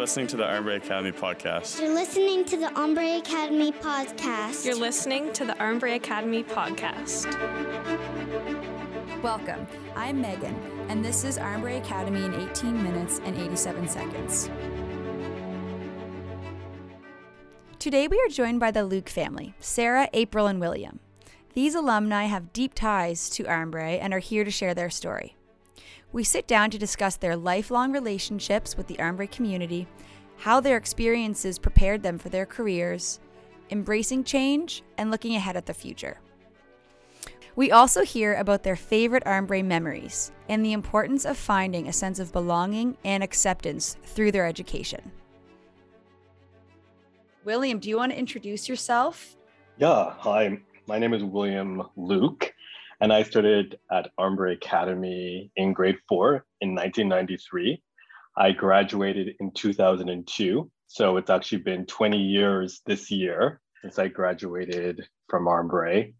listening to the Armbrae Academy podcast. You're listening to the Armbrae Academy podcast. You're listening to the Armbrae Academy podcast. Welcome. I'm Megan, and this is Armbrae Academy in 18 minutes and 87 seconds. Today we are joined by the Luke family Sarah, April, and William. These alumni have deep ties to Armbrae and are here to share their story. We sit down to discuss their lifelong relationships with the Armbrae community, how their experiences prepared them for their careers, embracing change, and looking ahead at the future. We also hear about their favorite Armbrae memories and the importance of finding a sense of belonging and acceptance through their education. William, do you want to introduce yourself? Yeah, hi. My name is William Luke and I started at Armbrae Academy in grade four in 1993. I graduated in 2002. So it's actually been 20 years this year since I graduated from Armbrae.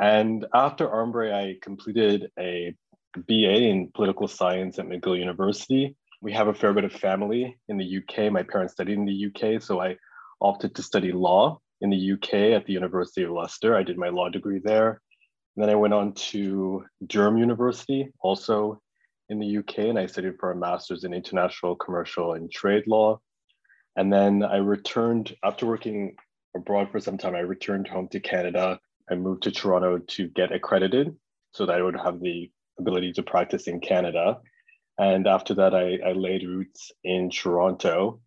And after Armbrae, I completed a BA in political science at McGill University. We have a fair bit of family in the UK. My parents studied in the UK, so I opted to study law in the UK at the University of Leicester. I did my law degree there. And then I went on to Durham University, also in the UK, and I studied for a master's in international commercial and trade law. And then I returned after working abroad for some time. I returned home to Canada. I moved to Toronto to get accredited so that I would have the ability to practice in Canada. And after that, I, I laid roots in Toronto.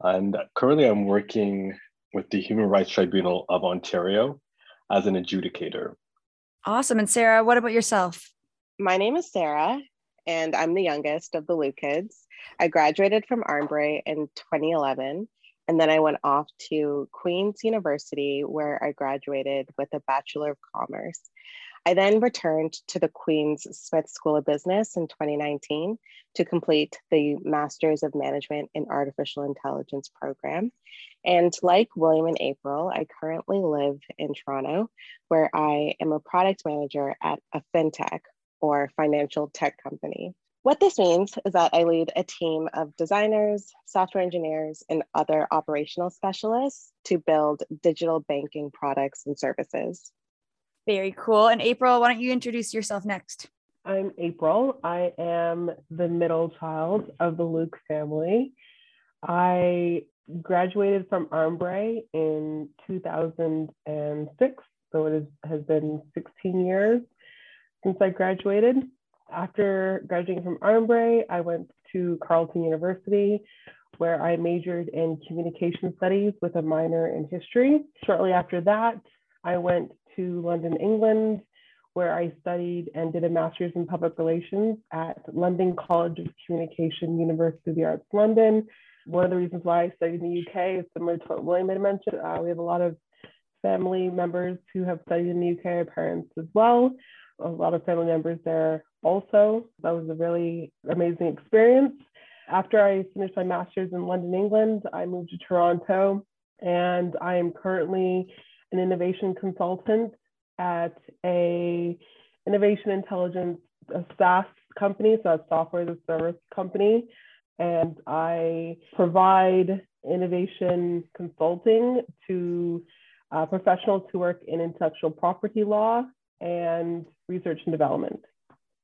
And currently, I'm working with the Human Rights Tribunal of Ontario as an adjudicator. Awesome. And Sarah, what about yourself? My name is Sarah, and I'm the youngest of the Luke kids. I graduated from Armbrae in 2011, and then I went off to Queen's University, where I graduated with a Bachelor of Commerce. I then returned to the Queen's Smith School of Business in 2019 to complete the Masters of Management in Artificial Intelligence program. And like William and April, I currently live in Toronto, where I am a product manager at a fintech or financial tech company. What this means is that I lead a team of designers, software engineers, and other operational specialists to build digital banking products and services. Very cool. And April, why don't you introduce yourself next? I'm April. I am the middle child of the Luke family. I graduated from Armbrae in 2006. So it is, has been 16 years since I graduated. After graduating from Armbrae, I went to Carleton University, where I majored in communication studies with a minor in history. Shortly after that, I went to London, England, where I studied and did a master's in public relations at London College of Communication, University of the Arts, London. One of the reasons why I studied in the UK is similar to what William had mentioned. Uh, we have a lot of family members who have studied in the UK, our parents as well. A lot of family members there also. That was a really amazing experience. After I finished my master's in London, England, I moved to Toronto and I am currently an innovation consultant at a innovation intelligence a SaaS company, so a software as a service company. And I provide innovation consulting to uh, professionals who work in intellectual property law and research and development.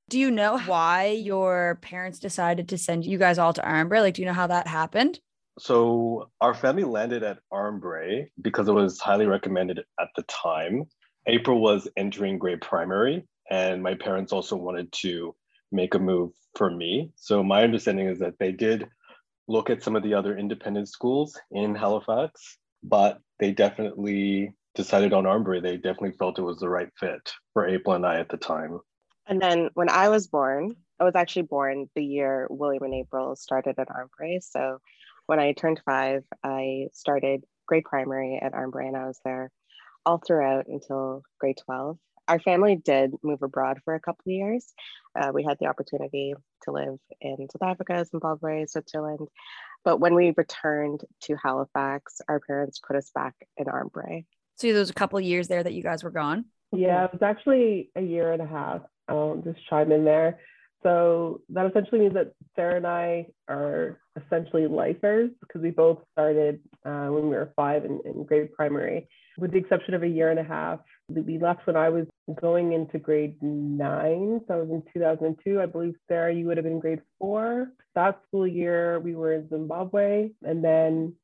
Do you know why your parents decided to send you guys all to Armbrae? Like, do you know how that happened? So our family landed at Armbrae because it was highly recommended at the time. April was entering grade primary, and my parents also wanted to make a move for me. So my understanding is that they did look at some of the other independent schools in Halifax, but they definitely decided on Armbrae. They definitely felt it was the right fit for April and I at the time. And then when I was born, I was actually born the year William and April started at Armbrae. So when I turned five, I started grade primary at Armbrae and I was there all throughout until grade 12. Our family did move abroad for a couple of years. Uh, we had the opportunity to live in South Africa, Zimbabwe, Switzerland. But when we returned to Halifax, our parents put us back in Armbrae. So there was a couple of years there that you guys were gone? Yeah, it was actually a year and a half. I'll just chime in there. So that essentially means that Sarah and I are essentially lifers because we both started uh, when we were five in, in grade primary, with the exception of a year and a half. We left when I was going into grade nine. So I was in 2002. I believe, Sarah, you would have been in grade four. That school year, we were in Zimbabwe. And then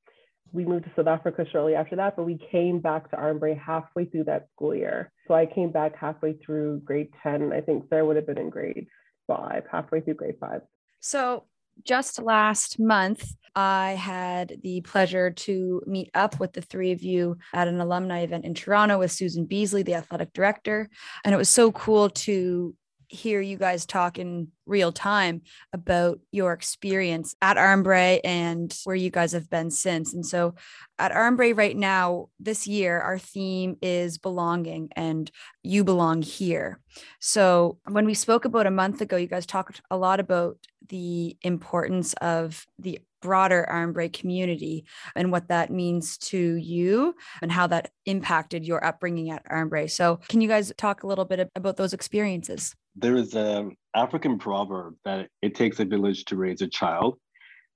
we moved to South Africa shortly after that, but we came back to Armbrae halfway through that school year. So I came back halfway through grade 10. I think Sarah would have been in grade five, halfway through grade five. So just last month, I had the pleasure to meet up with the three of you at an alumni event in Toronto with Susan Beasley, the athletic director. And it was so cool to hear you guys talk in real time about your experience at Armbrae and where you guys have been since. And so at Armbrae right now, this year, our theme is belonging and you belong here. So when we spoke about a month ago, you guys talked a lot about the importance of the broader Armbrae community and what that means to you and how that impacted your upbringing at Armbrae. So can you guys talk a little bit about those experiences? There is an African proverb that it takes a village to raise a child.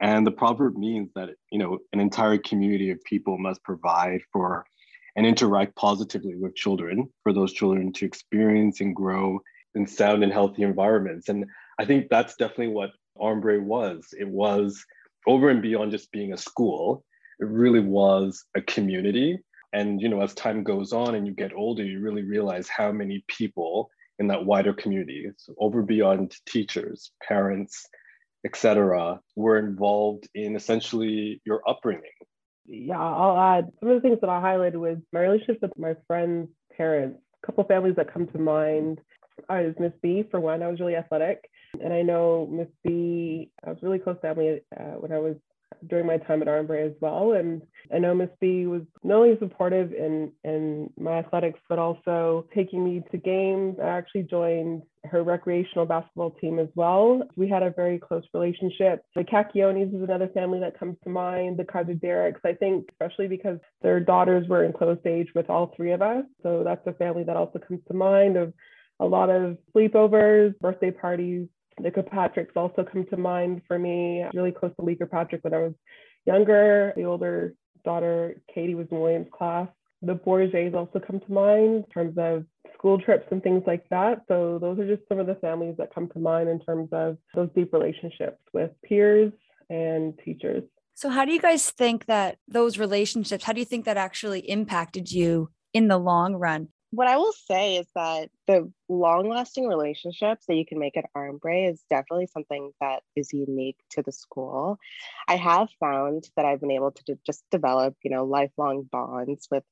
And the proverb means that, you know, an entire community of people must provide for and interact positively with children for those children to experience and grow in sound and healthy environments. And I think that's definitely what Armbrae was. It was over and beyond just being a school. It really was a community. And you know, as time goes on and you get older, you really realize how many people in that wider community, over beyond teachers, parents, etc., were involved in essentially your upbringing. Yeah, I'll add some of the things that I highlighted was my relationship with my friends' parents. A couple families that come to mind is Miss B for one. I was really athletic, and I know Miss B. I was really close family uh, when I was during my time at Armbrae as well. And I know Miss B was not only supportive in, in my athletics, but also taking me to games. I actually joined her recreational basketball team as well. We had a very close relationship. The Cacchionis is another family that comes to mind, the Kaiser I think, especially because their daughters were in close age with all three of us. So that's a family that also comes to mind of a lot of sleepovers, birthday parties, the Kirkpatricks also come to mind for me. Really close to Lee Kirkpatrick when I was younger. The older daughter, Katie, was in Williams' class. The Bourgets also come to mind in terms of school trips and things like that. So those are just some of the families that come to mind in terms of those deep relationships with peers and teachers. So how do you guys think that those relationships, how do you think that actually impacted you in the long run? What I will say is that the long lasting relationships that you can make at Armbrae is definitely something that is unique to the school. I have found that I've been able to just develop, you know, lifelong bonds with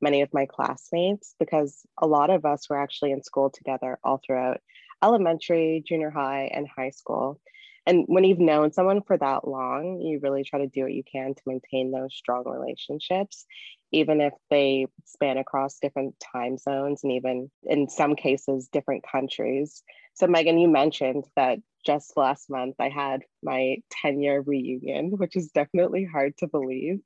many of my classmates because a lot of us were actually in school together all throughout elementary, junior high, and high school. And when you've known someone for that long, you really try to do what you can to maintain those strong relationships even if they span across different time zones and even in some cases different countries. So Megan, you mentioned that just last month I had my 10 year reunion, which is definitely hard to believe.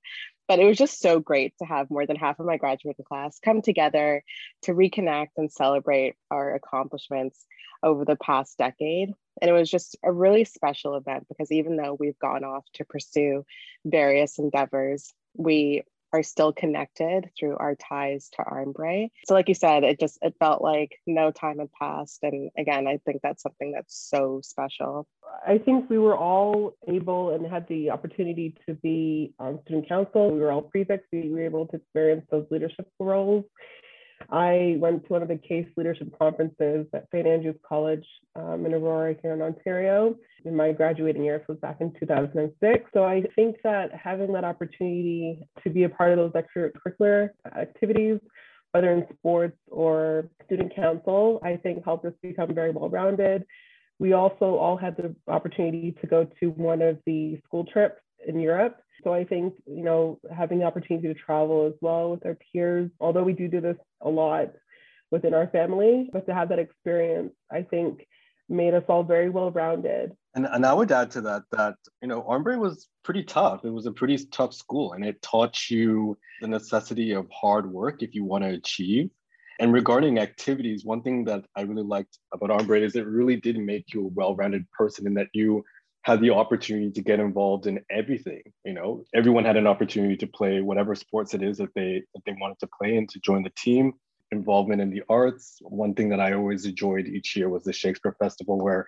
But it was just so great to have more than half of my graduating class come together to reconnect and celebrate our accomplishments over the past decade. And it was just a really special event because even though we've gone off to pursue various endeavors, we are still connected through our ties to Armbrae. So like you said, it just it felt like no time had passed. And again, I think that's something that's so special. I think we were all able and had the opportunity to be on student council. We were all prefects. We were able to experience those leadership roles I went to one of the CAIS leadership conferences at St. Andrew's College um, in Aurora here in Ontario. In my graduating year, so was back in 2006. So I think that having that opportunity to be a part of those extracurricular activities, whether in sports or student council, I think helped us become very well rounded. We also all had the opportunity to go to one of the school trips in Europe so I think, you know, having the opportunity to travel as well with our peers, although we do do this a lot within our family, but to have that experience, I think made us all very well rounded. And, and I would add to that that, you know, Armbrae was pretty tough. It was a pretty tough school and it taught you the necessity of hard work if you want to achieve. And regarding activities, one thing that I really liked about Armbrae is it really did make you a well-rounded person in that you had the opportunity to get involved in everything. You know, everyone had an opportunity to play whatever sports it is that they that they wanted to play and to join the team. Involvement in the arts. One thing that I always enjoyed each year was the Shakespeare Festival, where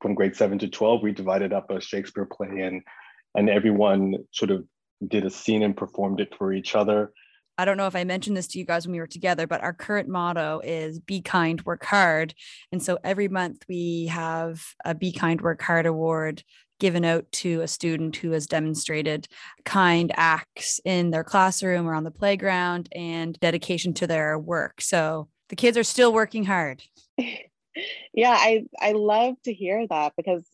from grade seven to twelve we divided up a Shakespeare play and and everyone sort of did a scene and performed it for each other. I don't know if I mentioned this to you guys when we were together, but our current motto is be kind, work hard. And so every month we have a Be Kind, Work Hard award given out to a student who has demonstrated kind acts in their classroom or on the playground and dedication to their work. So the kids are still working hard. yeah, I I love to hear that because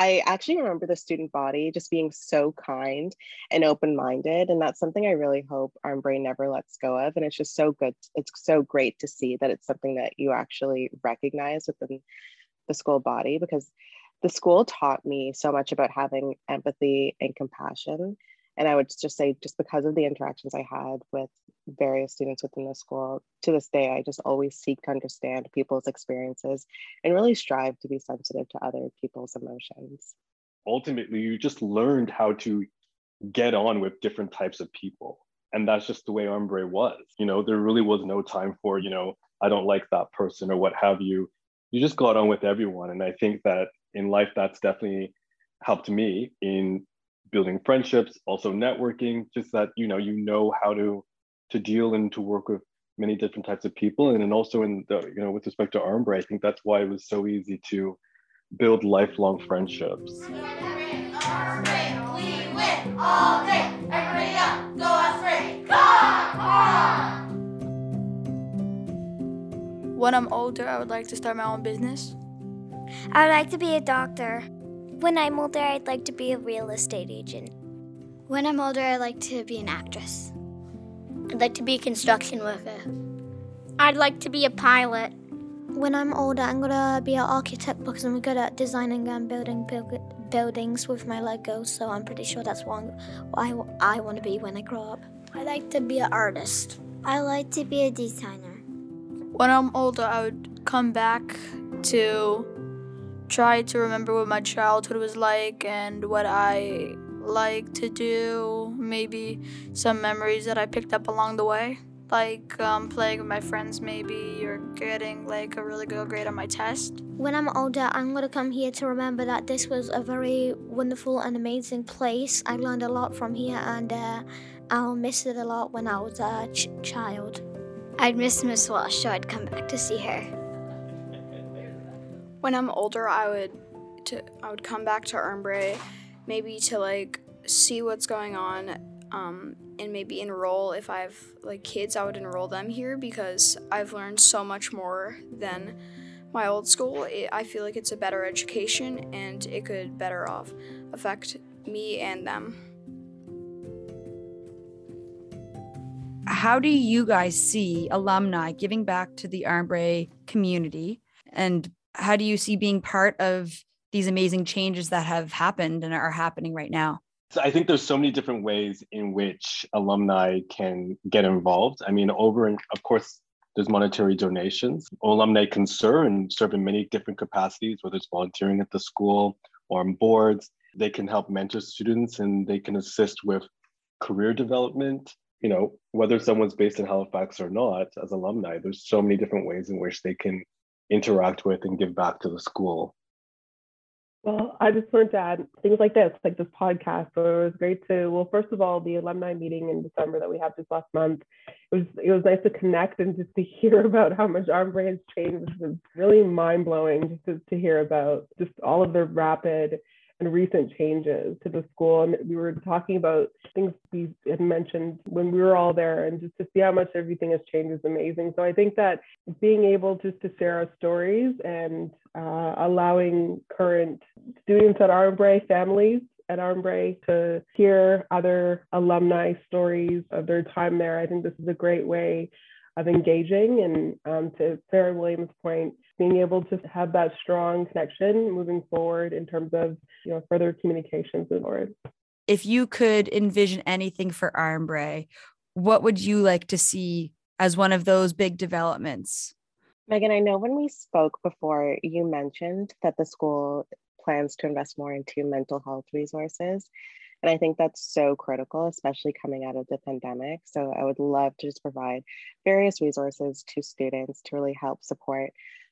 I actually remember the student body just being so kind and open minded. And that's something I really hope Armbrae never lets go of. And it's just so good. It's so great to see that it's something that you actually recognize within the school body because the school taught me so much about having empathy and compassion. And I would just say, just because of the interactions I had with various students within the school to this day i just always seek to understand people's experiences and really strive to be sensitive to other people's emotions. Ultimately you just learned how to get on with different types of people. And that's just the way armbrae was. You know there really was no time for you know i don't like that person or what have you. You just got on with everyone. And i think that in life that's definitely helped me in building friendships also networking just that you know you know how to to deal and to work with many different types of people. And then also in the, you know, with respect to Armbrae, I think that's why it was so easy to build lifelong friendships. When I'm older, I would like to start my own business. I would like to be a doctor. When I'm older, I'd like to be a real estate agent. When I'm older, I'd like to be an actress. I'd like to be a construction worker. I'd like to be a pilot. When I'm older, I'm gonna be an architect because I'm good at designing and building buildings with my Legos. So I'm pretty sure that's what I, I want to be when I grow up. I like to be an artist. I like to be a designer. When I'm older, I would come back to try to remember what my childhood was like and what I like to do, maybe some memories that I picked up along the way, like um, playing with my friends, maybe, or getting like a really good grade on my test. When I'm older, I'm gonna come here to remember that this was a very wonderful and amazing place. I learned a lot from here, and uh, I'll miss it a lot when I was a ch- child. I'd miss Miss Walsh, so I'd come back to see her. When I'm older, I would to I would come back to Armbrae maybe to like see what's going on um, and maybe enroll if I have like kids, I would enroll them here because I've learned so much more than my old school. It, I feel like it's a better education and it could better off affect me and them. How do you guys see alumni giving back to the Armbrae community? And how do you see being part of these amazing changes that have happened and are happening right now? So I think there's so many different ways in which alumni can get involved. I mean, over and of course, there's monetary donations. Alumni can serve and serve in many different capacities, whether it's volunteering at the school or on boards. They can help mentor students and they can assist with career development. You know, whether someone's based in Halifax or not, as alumni, there's so many different ways in which they can interact with and give back to the school. Well, I just wanted to add things like this, like this podcast. So it was great to, well, first of all, the alumni meeting in December that we had this last month. It was it was nice to connect and just to hear about how much Armbrae has changed. It was really mind blowing just to, to hear about just all of the rapid and recent changes to the school. And we were talking about things we had mentioned when we were all there, and just to see how much everything has changed is amazing. So I think that being able just to share our stories and uh, allowing current students at Armbrae families at Armbrae to hear other alumni stories of their time there. I think this is a great way of engaging and um, to Sarah Williams' point, being able to have that strong connection moving forward in terms of you know further communications with Lord. If you could envision anything for Armbrae, what would you like to see as one of those big developments. Megan, I know when we spoke before, you mentioned that the school plans to invest more into mental health resources. And I think that's so critical, especially coming out of the pandemic. So I would love to just provide various resources to students to really help support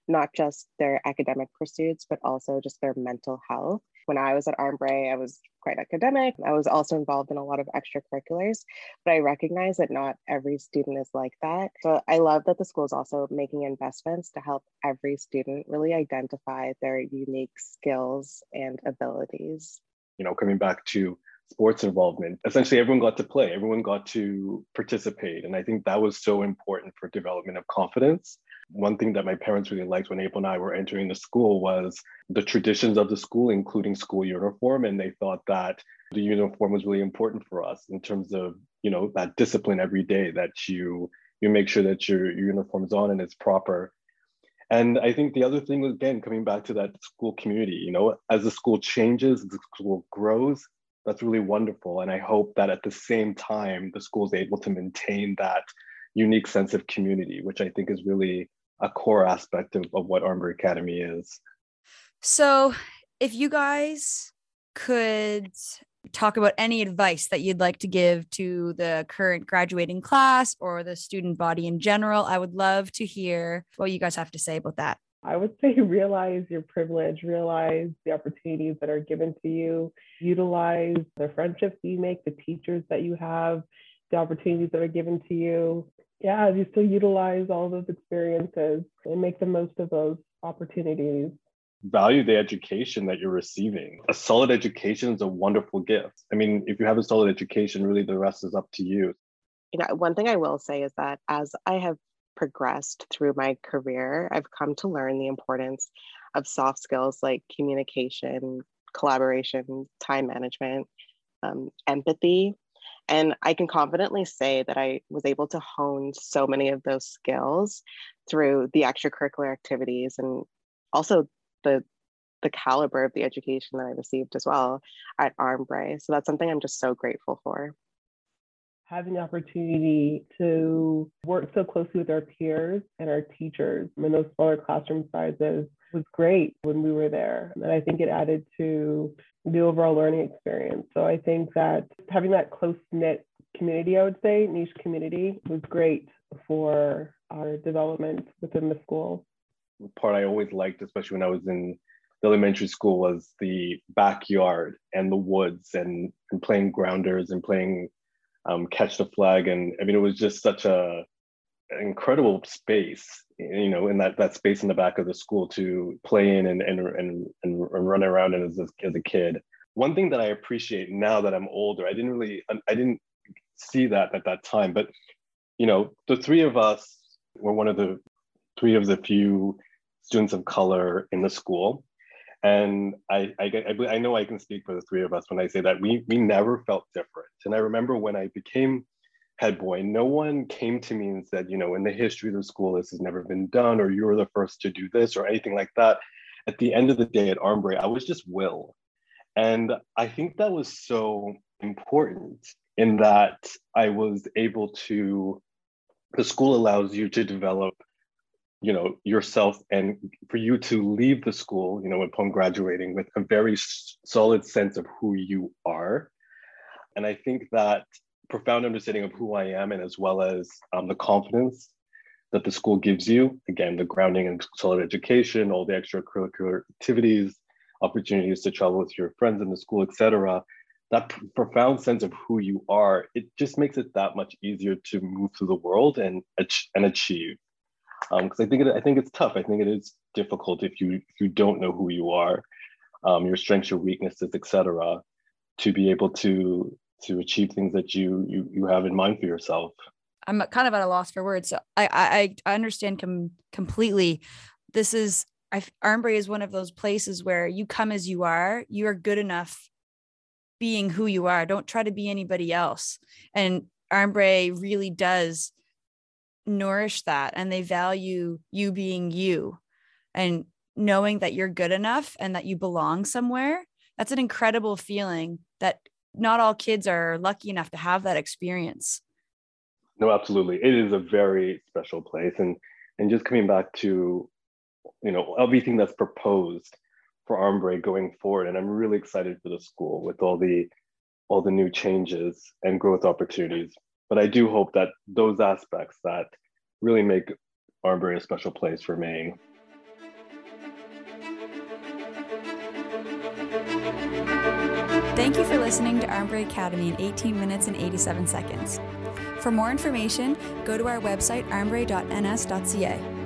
not just their academic pursuits, but also just their mental health. When I was at Armbrae, I was quite academic. I was also involved in a lot of extracurriculars, but I recognize that not every student is like that. So I love that the school is also making investments to help every student really identify their unique skills and abilities. You know, coming back to sports involvement. Essentially, everyone got to play, everyone got to participate. And I think that was so important for development of confidence. One thing that my parents really liked when April and I were entering the school was the traditions of the school, including school uniform. And they thought that the uniform was really important for us in terms of, you know, that discipline every day that you you make sure that your, your uniform is on and it's proper. And I think the other thing, was again, coming back to that school community, you know, as the school changes, the school grows, that's really wonderful. And I hope that at the same time, the school is able to maintain that unique sense of community, which I think is really a core aspect of, of what Armbrae Academy is. So, if you guys could talk about any advice that you'd like to give to the current graduating class or the student body in general, I would love to hear what you guys have to say about that. I would say realize your privilege, realize the opportunities that are given to you, utilize the friendships you make, the teachers that you have, the opportunities that are given to you. Yeah, you still utilize all those experiences and make the most of those opportunities. Value the education that you're receiving. A solid education is a wonderful gift. I mean, if you have a solid education, really the rest is up to you. You know, one thing I will say is that as I have progressed through my career, I've come to learn the importance of soft skills like communication, collaboration, time management, um, empathy. And I can confidently say that I was able to hone so many of those skills through the extracurricular activities and also the the caliber of the education that I received as well at Armbrae. So that's something I'm just so grateful for having the opportunity to work so closely with our peers and our teachers in those smaller classroom sizes was great when we were there. And I think it added to the overall learning experience. So I think that having that close knit community, I would say, niche community, was great for our development within the school. The part I always liked, especially when I was in the elementary school, was the backyard and the woods and, and playing grounders and playing um, catch the flag, and I mean it was just such a incredible space, you know, in that that space in the back of the school to play in and and and, and run around in as a, as a kid. One thing that I appreciate now that I'm older, I didn't really I didn't see that at that time, but you know, the three of us were one of the three of the few students of color in the school and I, I, I know I can speak for the three of us when I say that we, we never felt different. And I remember when I became head boy, no one came to me and said, you know, in the history of the school, this has never been done, or you were the first to do this, or anything like that. At the end of the day at Armbrae, I was just Will. And I think that was so important in that I was able to, the school allows you to develop you know yourself and for you to leave the school you know upon graduating with a very solid sense of who you are and i think that profound understanding of who i am and as well as um, the confidence that the school gives you again the grounding and solid education all the extracurricular activities opportunities to travel with your friends in the school etc that p- profound sense of who you are it just makes it that much easier to move through the world and, and achieve because um, I think it, I think it's tough. I think it is difficult if you if you don't know who you are, um, your strengths, your weaknesses, etc., to be able to to achieve things that you you you have in mind for yourself. I'm kind of at a loss for words. So I I, I understand com- completely. This is I Armbrae is one of those places where you come as you are. You are good enough being who you are. Don't try to be anybody else. And Armbrae really does nourish that and they value you being you and knowing that you're good enough and that you belong somewhere that's an incredible feeling that not all kids are lucky enough to have that experience No, absolutely. It is a very special place. And and just coming back to, you know, everything that's proposed for Armbrae going forward. And I'm really excited for the school with all the all the new changes and growth opportunities. But I do hope that those aspects that really make Armbrae a special place remain. Thank you for listening to Armbrae Academy in 18 minutes and 87 seconds. For more information, go to our website armbrae.ns.ca.